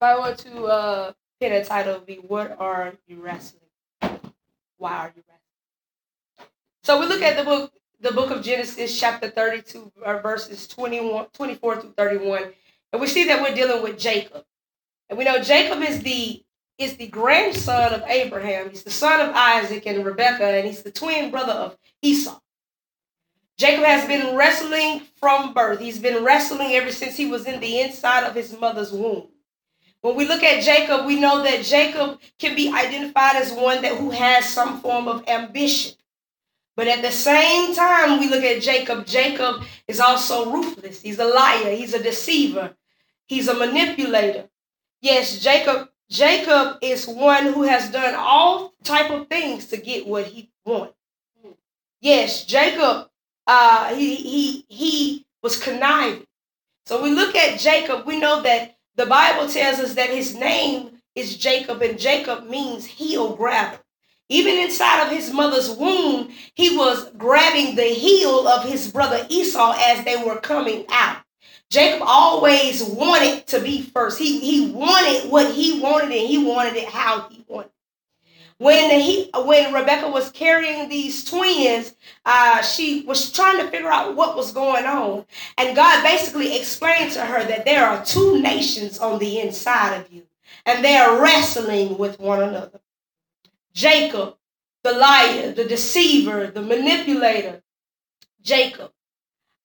If I were to uh, pin a title, it would be What Are You Wrestling? Why are you wrestling? So we look at the book, the book of Genesis, chapter 32, uh, verses 21, 24 through 31. And we see that we're dealing with Jacob. And we know Jacob is the is the grandson of Abraham. He's the son of Isaac and Rebekah, and he's the twin brother of Esau. Jacob has been wrestling from birth. He's been wrestling ever since he was in the inside of his mother's womb. When we look at Jacob, we know that Jacob can be identified as one that who has some form of ambition. But at the same time, we look at Jacob. Jacob is also ruthless. He's a liar. He's a deceiver. He's a manipulator. Yes, Jacob. Jacob is one who has done all type of things to get what he wants. Yes, Jacob. Uh, he he he was conniving. So we look at Jacob. We know that the Bible tells us that his name is Jacob, and Jacob means heel grabber. Even inside of his mother's womb, he was grabbing the heel of his brother Esau as they were coming out. Jacob always wanted to be first. He, he wanted what he wanted and he wanted it how he wanted. When he when Rebecca was carrying these twins, uh, she was trying to figure out what was going on. And God basically explained to her that there are two nations on the inside of you, and they are wrestling with one another. Jacob, the liar, the deceiver, the manipulator. Jacob,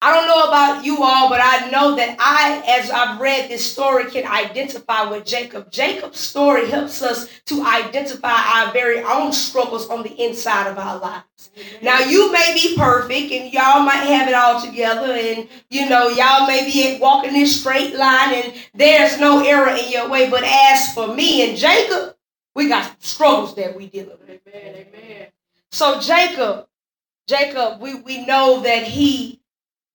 I don't know about you all, but I know that I, as I've read this story, can identify with Jacob. Jacob's story helps us to identify our very own struggles on the inside of our lives. Now, you may be perfect and y'all might have it all together, and you know, y'all may be walking this straight line and there's no error in your way. But as for me and Jacob, we got struggles that we deal with. Amen. Amen. So, Jacob, Jacob, we, we know that he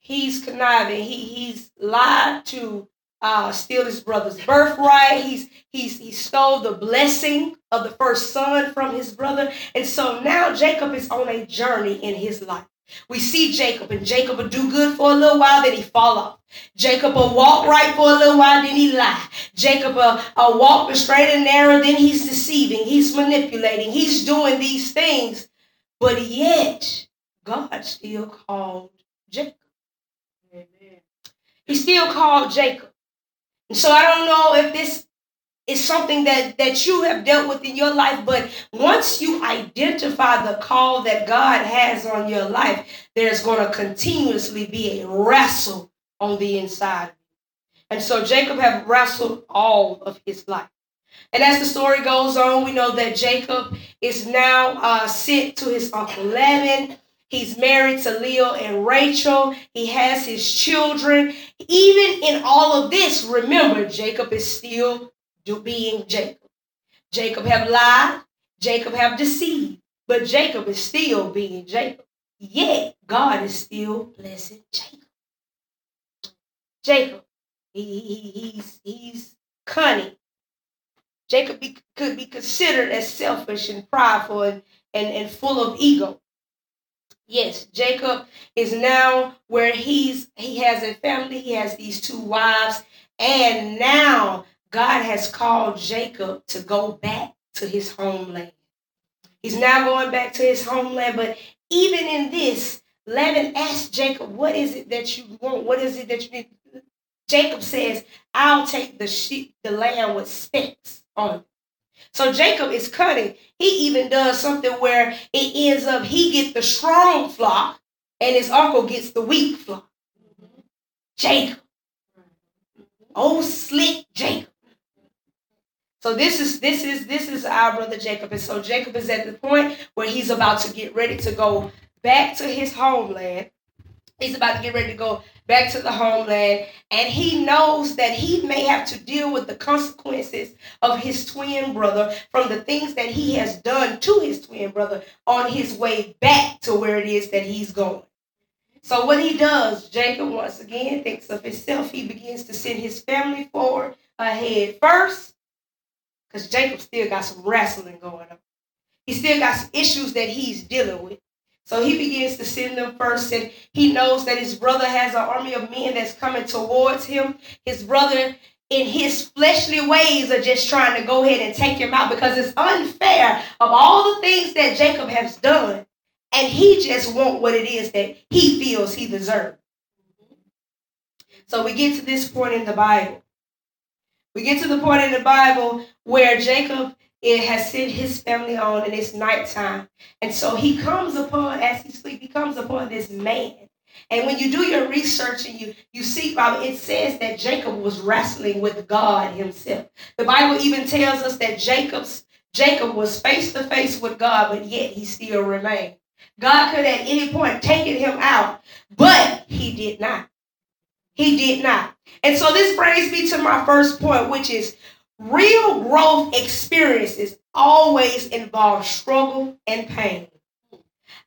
he's conniving. He he's lied to uh, steal his brother's birthright. He's he's he stole the blessing of the first son from his brother, and so now Jacob is on a journey in his life. We see Jacob, and Jacob will do good for a little while, then he fall off. Jacob will walk right for a little while, then he lie. Jacob will uh, walk the straight and narrow, then he's deceiving, he's manipulating, he's doing these things. But yet, God still called Jacob. He still called Jacob. And so I don't know if this is something that, that you have dealt with in your life, but once you identify the call that God has on your life, there's going to continuously be a wrestle on the inside. And so Jacob have wrestled all of his life. And as the story goes on, we know that Jacob is now uh, sent to his uncle Laban He's married to Leah and Rachel. He has his children. Even in all of this, remember, Jacob is still being Jacob. Jacob have lied. Jacob have deceived. But Jacob is still being Jacob. Yet, God is still blessing Jacob. Jacob, he, he, he's, he's cunning. Jacob be, could be considered as selfish and prideful and, and, and full of ego. Yes, Jacob is now where he's he has a family, he has these two wives, and now God has called Jacob to go back to his homeland. He's now going back to his homeland, but even in this, Laban asked Jacob, What is it that you want? What is it that you need? Jacob says, I'll take the sheep, the lamb with specks on. So Jacob is cunning. He even does something where it ends up he gets the strong flock and his uncle gets the weak flock. Jacob. Oh, slick Jacob. So this is this is this is our brother Jacob. And so Jacob is at the point where he's about to get ready to go back to his homeland. He's about to get ready to go back to the homeland, and he knows that he may have to deal with the consequences of his twin brother from the things that he has done to his twin brother on his way back to where it is that he's going. So, what he does, Jacob once again thinks of himself. He begins to send his family forward ahead first, because Jacob still got some wrestling going on. He still got some issues that he's dealing with. So he begins to send them first, and he knows that his brother has an army of men that's coming towards him. His brother in his fleshly ways are just trying to go ahead and take him out because it's unfair of all the things that Jacob has done. And he just want what it is that he feels he deserves. So we get to this point in the Bible. We get to the point in the Bible where Jacob it has sent his family on and it's nighttime. And so he comes upon, as he sleeps, he comes upon this man. And when you do your research and you, you see, Bible, it says that Jacob was wrestling with God himself. The Bible even tells us that Jacob's Jacob was face to face with God, but yet he still remained. God could at any point taken him out, but he did not. He did not. And so this brings me to my first point, which is real growth experiences always involve struggle and pain.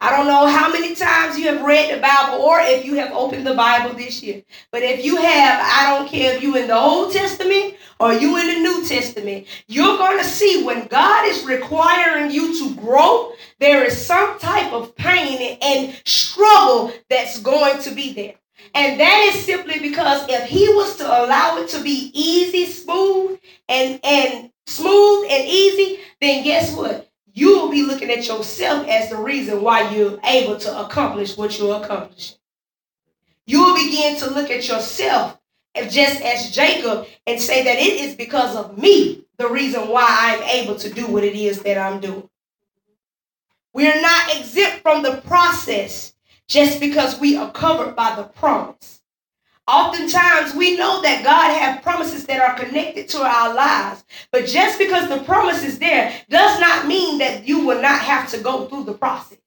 I don't know how many times you have read the Bible or if you have opened the Bible this year. But if you have, I don't care if you in the Old Testament or you in the New Testament, you're going to see when God is requiring you to grow, there is some type of pain and struggle that's going to be there. And that is simply because if he was to allow it to be easy, smooth, and, and smooth and easy, then guess what? You will be looking at yourself as the reason why you're able to accomplish what you're accomplishing. You will begin to look at yourself just as Jacob and say that it is because of me the reason why I'm able to do what it is that I'm doing. We're not exempt from the process just because we are covered by the promise. Oftentimes, we know that God has promises that are connected to our lives. But just because the promise is there does not mean that you will not have to go through the process.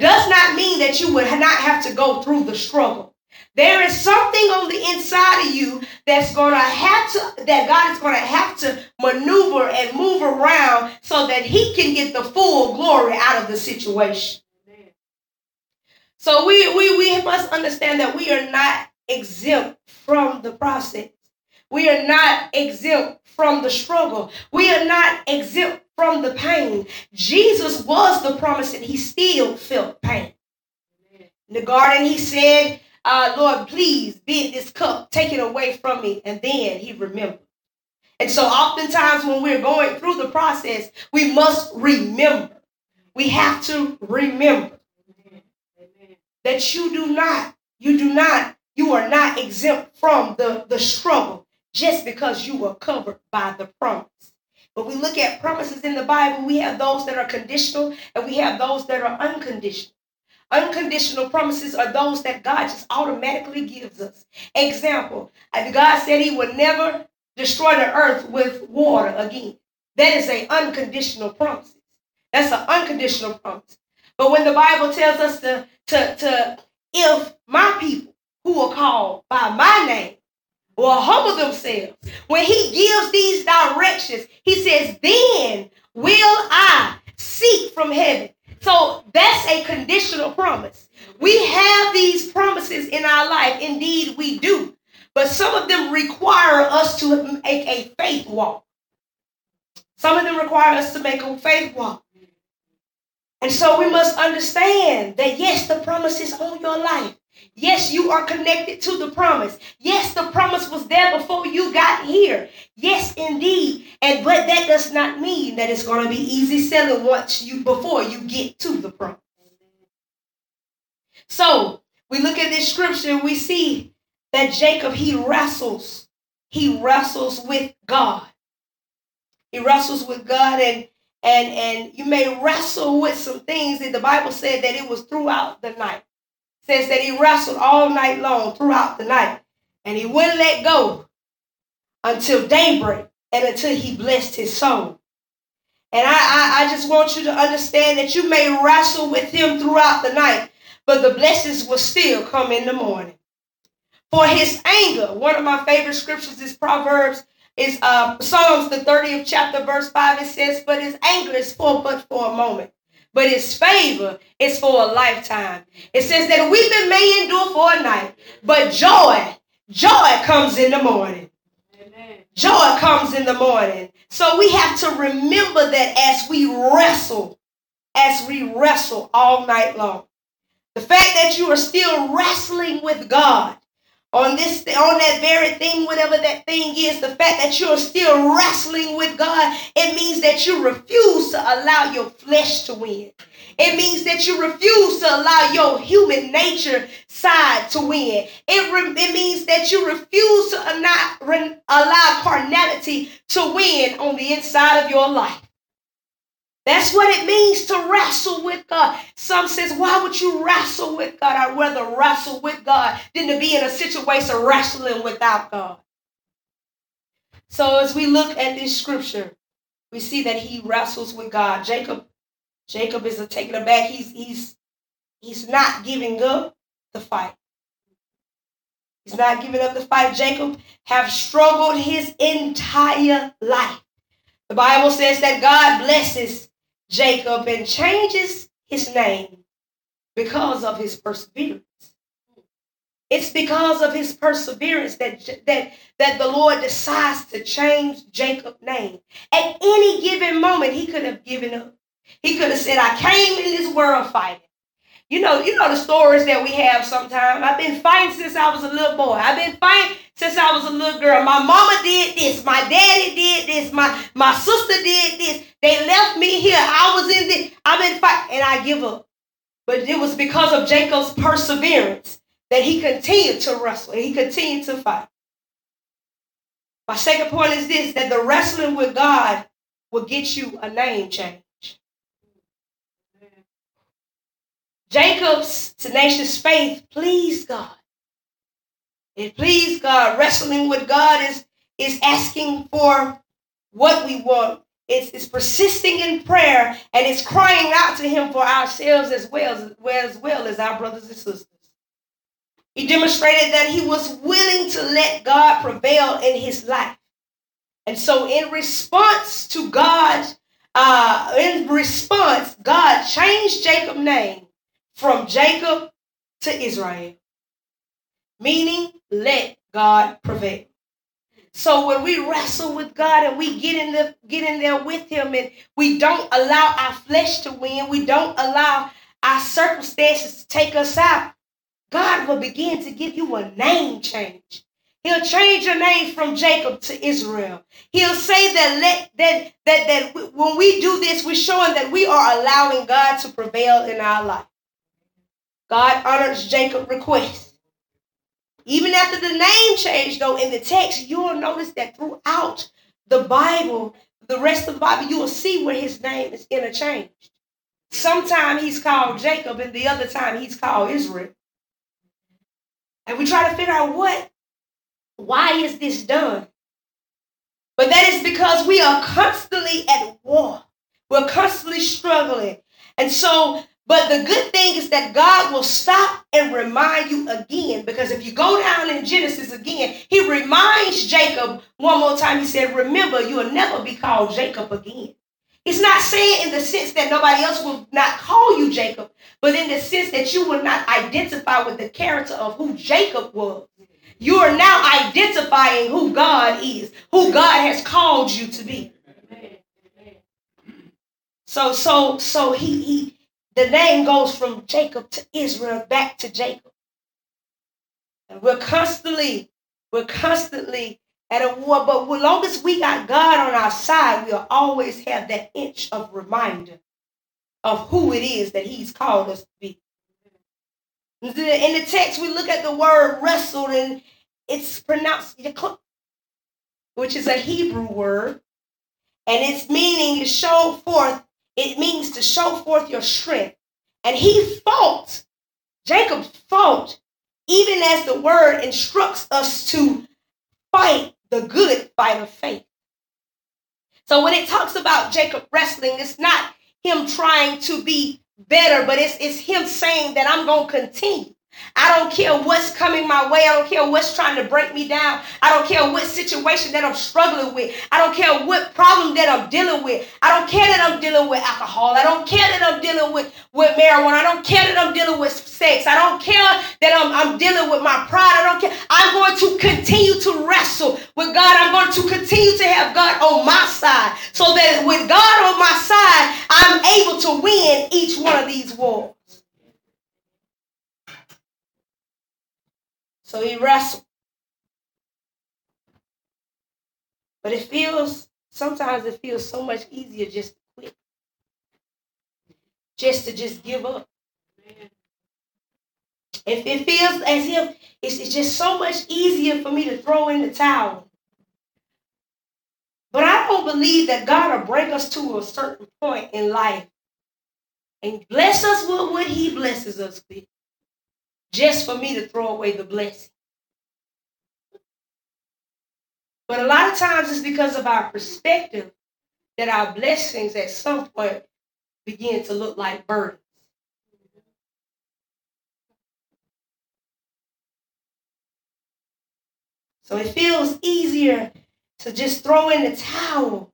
Does not mean that you will not have to go through the struggle. There is something on the inside of you that's going to have to, that God is going to have to maneuver and move around so that He can get the full glory out of the situation. So we, we, we must understand that we are not exempt from the process. We are not exempt from the struggle. We are not exempt from the pain. Jesus was the promise and he still felt pain. In the garden, he said, uh, Lord, please bid this cup, take it away from me. And then he remembered. And so oftentimes when we're going through the process, we must remember. We have to remember that you do not, you do not, you are not exempt from the, the struggle just because you were covered by the promise. But we look at promises in the Bible, we have those that are conditional and we have those that are unconditional. Unconditional promises are those that God just automatically gives us. Example, God said he would never destroy the earth with water again. That is an unconditional promise. That's an unconditional promise. But when the Bible tells us to, to, to if my people who are called by my name will humble themselves, when he gives these directions, he says, then will I seek from heaven. So that's a conditional promise. We have these promises in our life. Indeed, we do. But some of them require us to make a faith walk. Some of them require us to make a faith walk. And so we must understand that yes, the promise is on your life. Yes, you are connected to the promise. Yes, the promise was there before you got here. Yes, indeed. And but that does not mean that it's going to be easy selling once you before you get to the promise. So we look at this scripture, we see that Jacob he wrestles. He wrestles with God. He wrestles with God and and and you may wrestle with some things that the bible said that it was throughout the night. It says that he wrestled all night long throughout the night. And he wouldn't let go until daybreak and until he blessed his soul. And I, I, I just want you to understand that you may wrestle with him throughout the night but the blessings will still come in the morning. For his anger one of my favorite scriptures is proverbs is uh, Psalms, the 30th chapter, verse 5. It says, But his anger is for but for a moment. But his favor is for a lifetime. It says that weeping may endure for a night, but joy, joy comes in the morning. Amen. Joy comes in the morning. So we have to remember that as we wrestle, as we wrestle all night long. The fact that you are still wrestling with God on this on that very thing, whatever that thing is, the fact that you're still wrestling with God, it means that you refuse to allow your flesh to win. It means that you refuse to allow your human nature side to win. It, re- it means that you refuse to not re- allow carnality to win on the inside of your life. That's what it means to wrestle with God. Some says, why would you wrestle with God? I'd rather wrestle with God than to be in a situation wrestling without God. So as we look at this scripture, we see that he wrestles with God. Jacob, Jacob is taken aback. He's he's he's not giving up the fight. He's not giving up the fight. Jacob have struggled his entire life. The Bible says that God blesses Jacob and changes his name because of his perseverance. It's because of his perseverance that, that, that the Lord decides to change Jacob's name. At any given moment, he could have given up. He could have said, I came in this world fighting. You know, you know the stories that we have sometimes. I've been fighting since I was a little boy. I've been fighting since I was a little girl. My mama did this. My daddy did this. My, my sister did this. They left me here. I was in the, I'm in fight, and I give up. But it was because of Jacob's perseverance that he continued to wrestle. And he continued to fight. My second point is this that the wrestling with God will get you a name change. Jacob's tenacious faith pleased God. It pleased God. Wrestling with God is, is asking for what we want. It's, it's persisting in prayer and it's crying out to Him for ourselves as well, as well as our brothers and sisters. He demonstrated that he was willing to let God prevail in his life. And so, in response to God, uh, in response, God changed Jacob's name from Jacob to Israel, meaning let God prevail. So when we wrestle with God and we get in the get in there with Him, and we don't allow our flesh to win, we don't allow our circumstances to take us out. God will begin to give you a name change. He'll change your name from Jacob to Israel. He'll say that let that that that when we do this, we're showing that we are allowing God to prevail in our life. God honors Jacob's request. Even after the name change, though, in the text, you will notice that throughout the Bible, the rest of the Bible, you will see where his name is interchanged. Sometimes he's called Jacob, and the other time he's called Israel. And we try to figure out what, why is this done? But that is because we are constantly at war. We're constantly struggling. And so but the good thing is that God will stop and remind you again. Because if you go down in Genesis again, he reminds Jacob one more time. He said, Remember, you will never be called Jacob again. It's not saying in the sense that nobody else will not call you Jacob, but in the sense that you will not identify with the character of who Jacob was. You are now identifying who God is, who God has called you to be. So, so, so he he the name goes from Jacob to Israel back to Jacob. And we're constantly, we're constantly at a war. But as long as we got God on our side, we'll always have that inch of reminder of who it is that He's called us to be. In the text, we look at the word wrestled, and it's pronounced which is a Hebrew word, and its meaning is show forth it means to show forth your strength. And he fought, Jacob fought, even as the word instructs us to fight the good fight of faith. So when it talks about Jacob wrestling, it's not him trying to be better, but it's, it's him saying that I'm going to continue. I don't care what's coming my way. I don't care what's trying to break me down. I don't care what situation that I'm struggling with. I don't care what problem that I'm dealing with. I don't care that I'm dealing with alcohol. I don't care that I'm dealing with, with marijuana. I don't care that I'm dealing with sex. I don't care that I'm, I'm dealing with my pride. I don't care. I'm going to continue to wrestle with God. I'm going to continue to have God on my side so that with God on my side, I'm able to win each one of these wars. So he wrestled. But it feels, sometimes it feels so much easier just to quit, just to just give up. If it feels as if it's, it's just so much easier for me to throw in the towel. But I don't believe that God will bring us to a certain point in life and bless us with what He blesses us with just for me to throw away the blessing. But a lot of times it's because of our perspective that our blessings at some point begin to look like burdens. So it feels easier to just throw in the towel.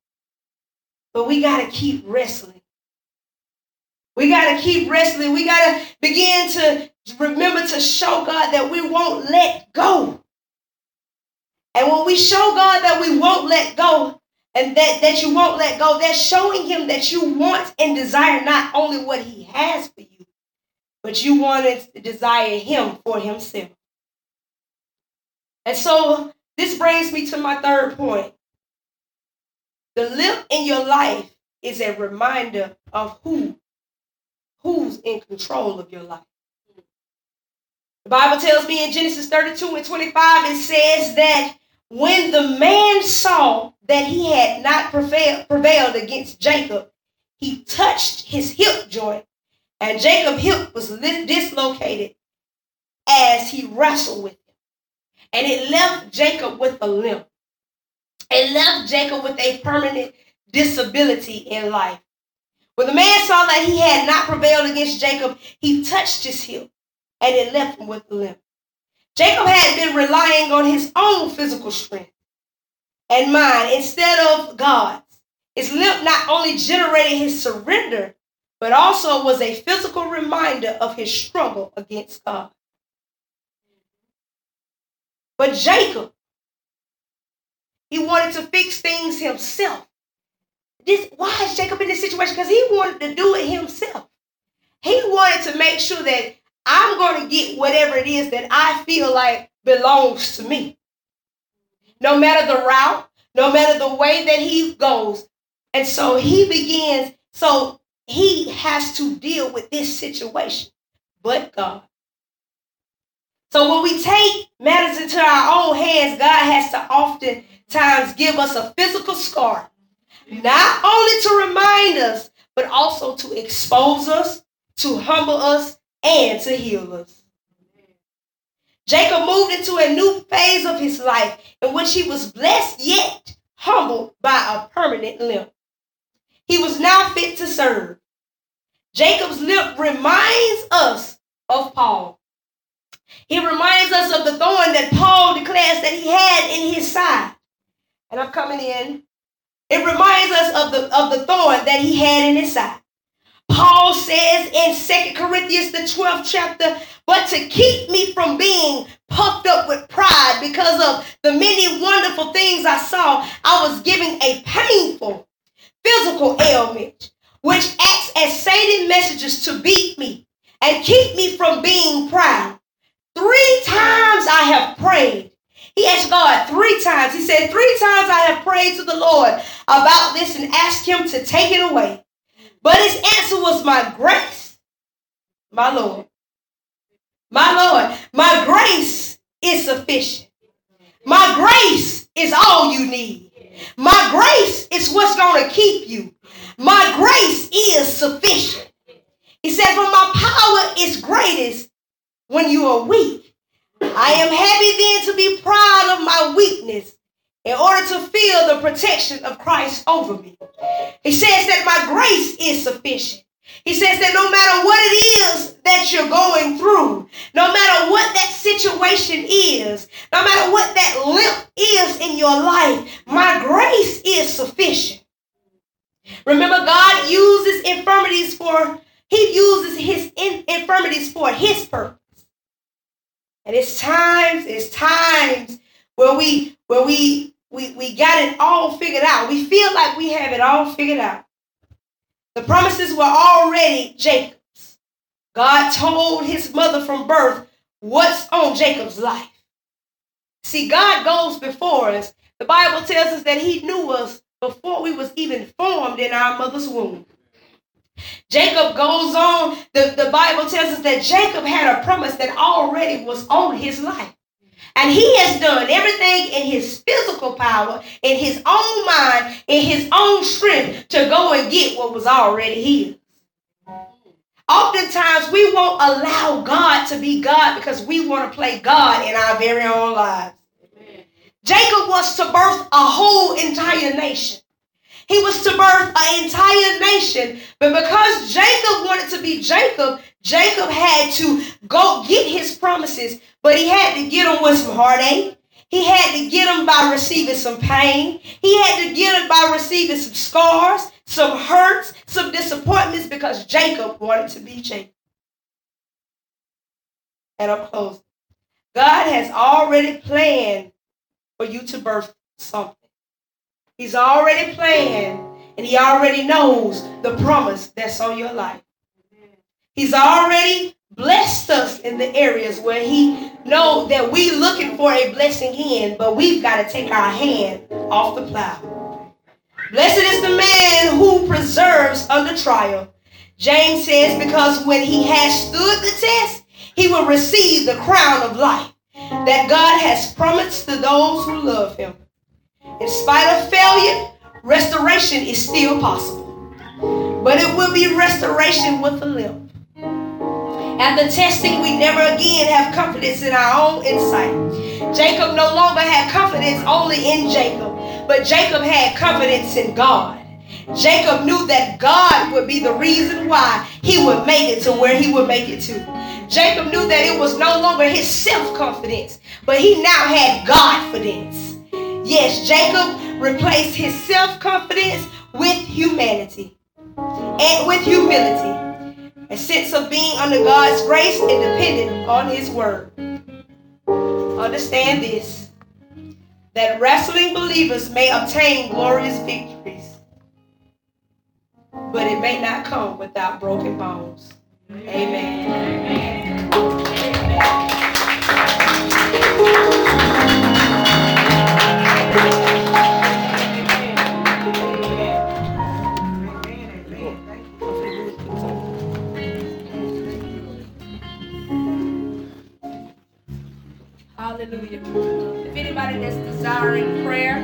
But we got to keep wrestling. We got to keep wrestling. We got to begin to remember to show God that we won't let go. And when we show God that we won't let go and that, that you won't let go, that's showing him that you want and desire not only what he has for you, but you want to desire him for himself. And so this brings me to my third point. The limp in your life is a reminder of who who's in control of your life. The Bible tells me in Genesis 32 and 25, it says that when the man saw that he had not prevailed, against Jacob, he touched his hip joint, and Jacob's hip was dislocated as he wrestled with him. And it left Jacob with a limp. It left Jacob with a permanent disability in life. When the man saw that he had not prevailed against Jacob, he touched his hip, and it left him with a limp. Jacob had been relying on his own physical strength and mind instead of God's. His limp not only generated his surrender, but also was a physical reminder of his struggle against God. But Jacob, he wanted to fix things himself. This, why is Jacob in this situation? Because he wanted to do it himself. He wanted to make sure that I'm going to get whatever it is that I feel like belongs to me. No matter the route, no matter the way that he goes. And so he begins, so he has to deal with this situation, but God. So when we take matters into our own hands, God has to oftentimes give us a physical scar, not only to remind us, but also to expose us, to humble us, and to heal us. Jacob moved into a new phase of his life in which he was blessed yet humbled by a permanent limp. He was now fit to serve. Jacob's limp reminds us of Paul. He reminds us of the thorn that Paul declares that he had in his side. And I'm coming in. It reminds us of the, of the thorn that he had in his side. Paul says in Second Corinthians, the 12th chapter, but to keep me from being puffed up with pride because of the many wonderful things I saw, I was given a painful physical ailment, which acts as Satan messages to beat me and keep me from being proud. Three times I have prayed. He asked God three times. He said, Three times I have prayed to the Lord about this and asked him to take it away. But his answer was my grace, my Lord. My Lord, my grace is sufficient. My grace is all you need. My grace is what's going to keep you. My grace is sufficient. He said, For my power is greatest when you are weak. I am happy then to be proud of my weakness in order to feel the protection of Christ over me. He says that my grace is sufficient. He says that no matter what it is that you're going through, no matter what that situation is, no matter what that limp is in your life, my grace is sufficient. Remember, God uses infirmities for, He uses His infirmities for His purpose. And it's times, it's times where we where we we we got it all figured out. We feel like we have it all figured out. The promises were already Jacob's. God told his mother from birth what's on Jacob's life. See, God goes before us, The Bible tells us that he knew us before we was even formed in our mother's womb. Jacob goes on, the, the Bible tells us that Jacob had a promise that already was on his life. And he has done everything in his physical power, in his own mind, in his own strength to go and get what was already his. Oftentimes, we won't allow God to be God because we want to play God in our very own lives. Jacob was to birth a whole entire nation. He was to birth an entire nation. But because Jacob wanted to be Jacob, Jacob had to go get his promises, but he had to get them with some heartache. He had to get them by receiving some pain. He had to get them by receiving some scars, some hurts, some disappointments because Jacob wanted to be Jacob. And I'm closing. God has already planned for you to birth something. He's already planned and he already knows the promise that's on your life. He's already blessed us in the areas where he know that we looking for a blessing in, but we've got to take our hand off the plow. Blessed is the man who preserves under trial. James says, because when he has stood the test, he will receive the crown of life that God has promised to those who love him. In spite of failure, restoration is still possible. But it will be restoration with a limp. The testing, we never again have confidence in our own insight. Jacob no longer had confidence only in Jacob, but Jacob had confidence in God. Jacob knew that God would be the reason why he would make it to where he would make it to. Jacob knew that it was no longer his self confidence, but he now had God confidence. Yes, Jacob replaced his self confidence with humanity and with humility, a sense of being under God's grace and dependent on his word. Understand this that wrestling believers may obtain glorious victories, but it may not come without broken bones. Amen. Amen. Hallelujah. If anybody that's desiring prayer,